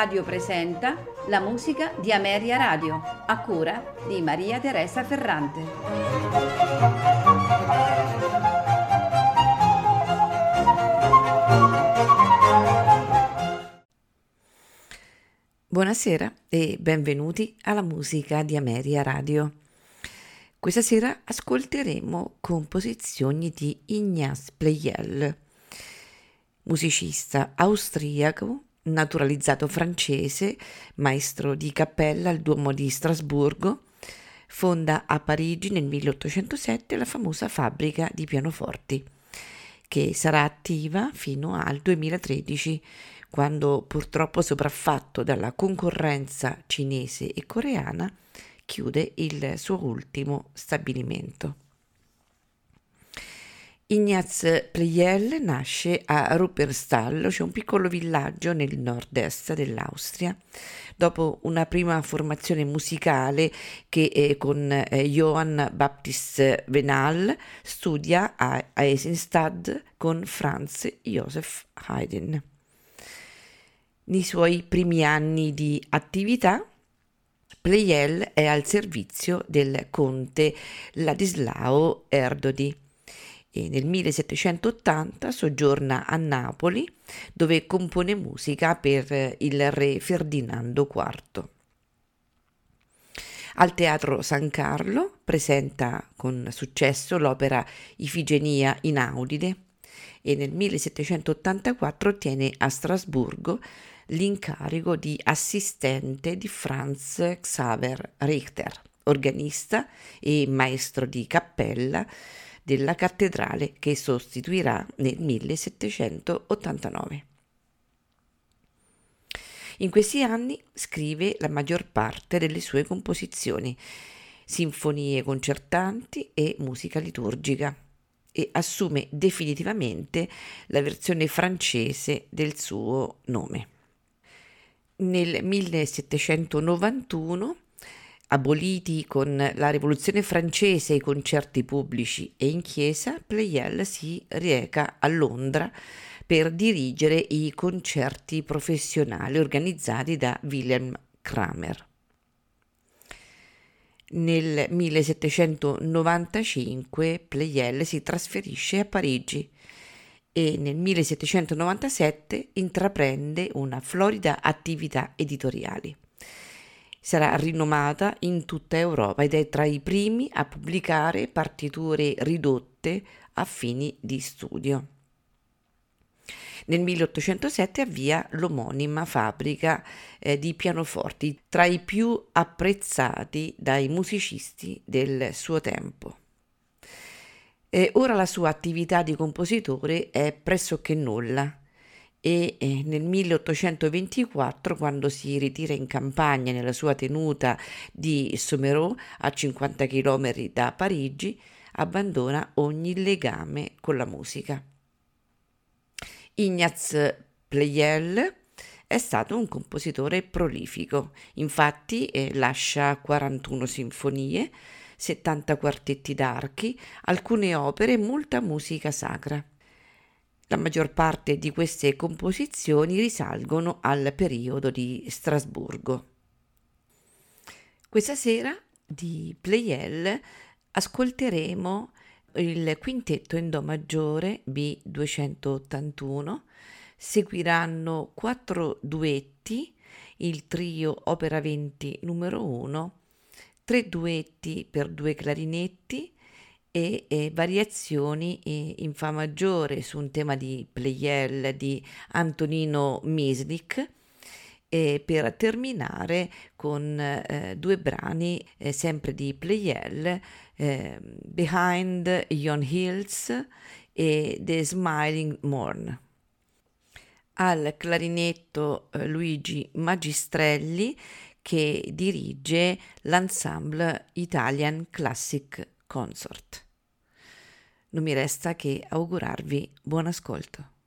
Radio presenta la musica di Ameria Radio, a cura di Maria Teresa Ferrante. Buonasera e benvenuti alla musica di Ameria Radio. Questa sera ascolteremo composizioni di Ignaz Pleyel, musicista austriaco naturalizzato francese, maestro di cappella al Duomo di Strasburgo, fonda a Parigi nel 1807 la famosa fabbrica di pianoforti, che sarà attiva fino al 2013, quando purtroppo sopraffatto dalla concorrenza cinese e coreana chiude il suo ultimo stabilimento. Ignaz Pleyel nasce a Rupperstal, cioè un piccolo villaggio nel nord-est dell'Austria. Dopo una prima formazione musicale che eh, con eh, Johann Baptist Venal studia a Eisenstadt con Franz Joseph Haydn. Nei suoi primi anni di attività Pleyel è al servizio del conte Ladislao Erdodi e nel 1780 soggiorna a Napoli dove compone musica per il re Ferdinando IV. Al Teatro San Carlo presenta con successo l'opera Ifigenia Inaudide e nel 1784 ottiene a Strasburgo l'incarico di assistente di Franz Xaver Richter, organista e maestro di cappella della cattedrale che sostituirà nel 1789. In questi anni scrive la maggior parte delle sue composizioni, sinfonie concertanti e musica liturgica e assume definitivamente la versione francese del suo nome. Nel 1791 Aboliti con la rivoluzione francese i concerti pubblici e in chiesa, Pleyel si reca a Londra per dirigere i concerti professionali organizzati da Wilhelm Kramer. Nel 1795 Pleyel si trasferisce a Parigi e nel 1797 intraprende una florida attività editoriali sarà rinomata in tutta Europa ed è tra i primi a pubblicare partiture ridotte a fini di studio. Nel 1807 avvia l'omonima fabbrica eh, di pianoforti, tra i più apprezzati dai musicisti del suo tempo. E ora la sua attività di compositore è pressoché nulla e nel 1824, quando si ritira in campagna nella sua tenuta di Sommeraux, a 50 km da Parigi, abbandona ogni legame con la musica. Ignaz Pleyel è stato un compositore prolifico, infatti eh, lascia 41 sinfonie, 70 quartetti d'archi, alcune opere e molta musica sacra. La maggior parte di queste composizioni risalgono al periodo di Strasburgo. Questa sera di Pleyel ascolteremo il quintetto in Do maggiore B281, seguiranno quattro duetti, il trio Opera 20 numero 1, tre duetti per due clarinetti, e, e variazioni in Fa maggiore su un tema di Pleyel di Antonino Mislik e per terminare con eh, due brani eh, sempre di Pleyel, eh, Behind Yon Hills e The Smiling Morn. Al clarinetto eh, Luigi Magistrelli che dirige l'ensemble Italian Classic Consort. Non mi resta che augurarvi buon ascolto.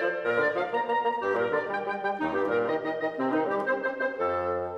Thank you.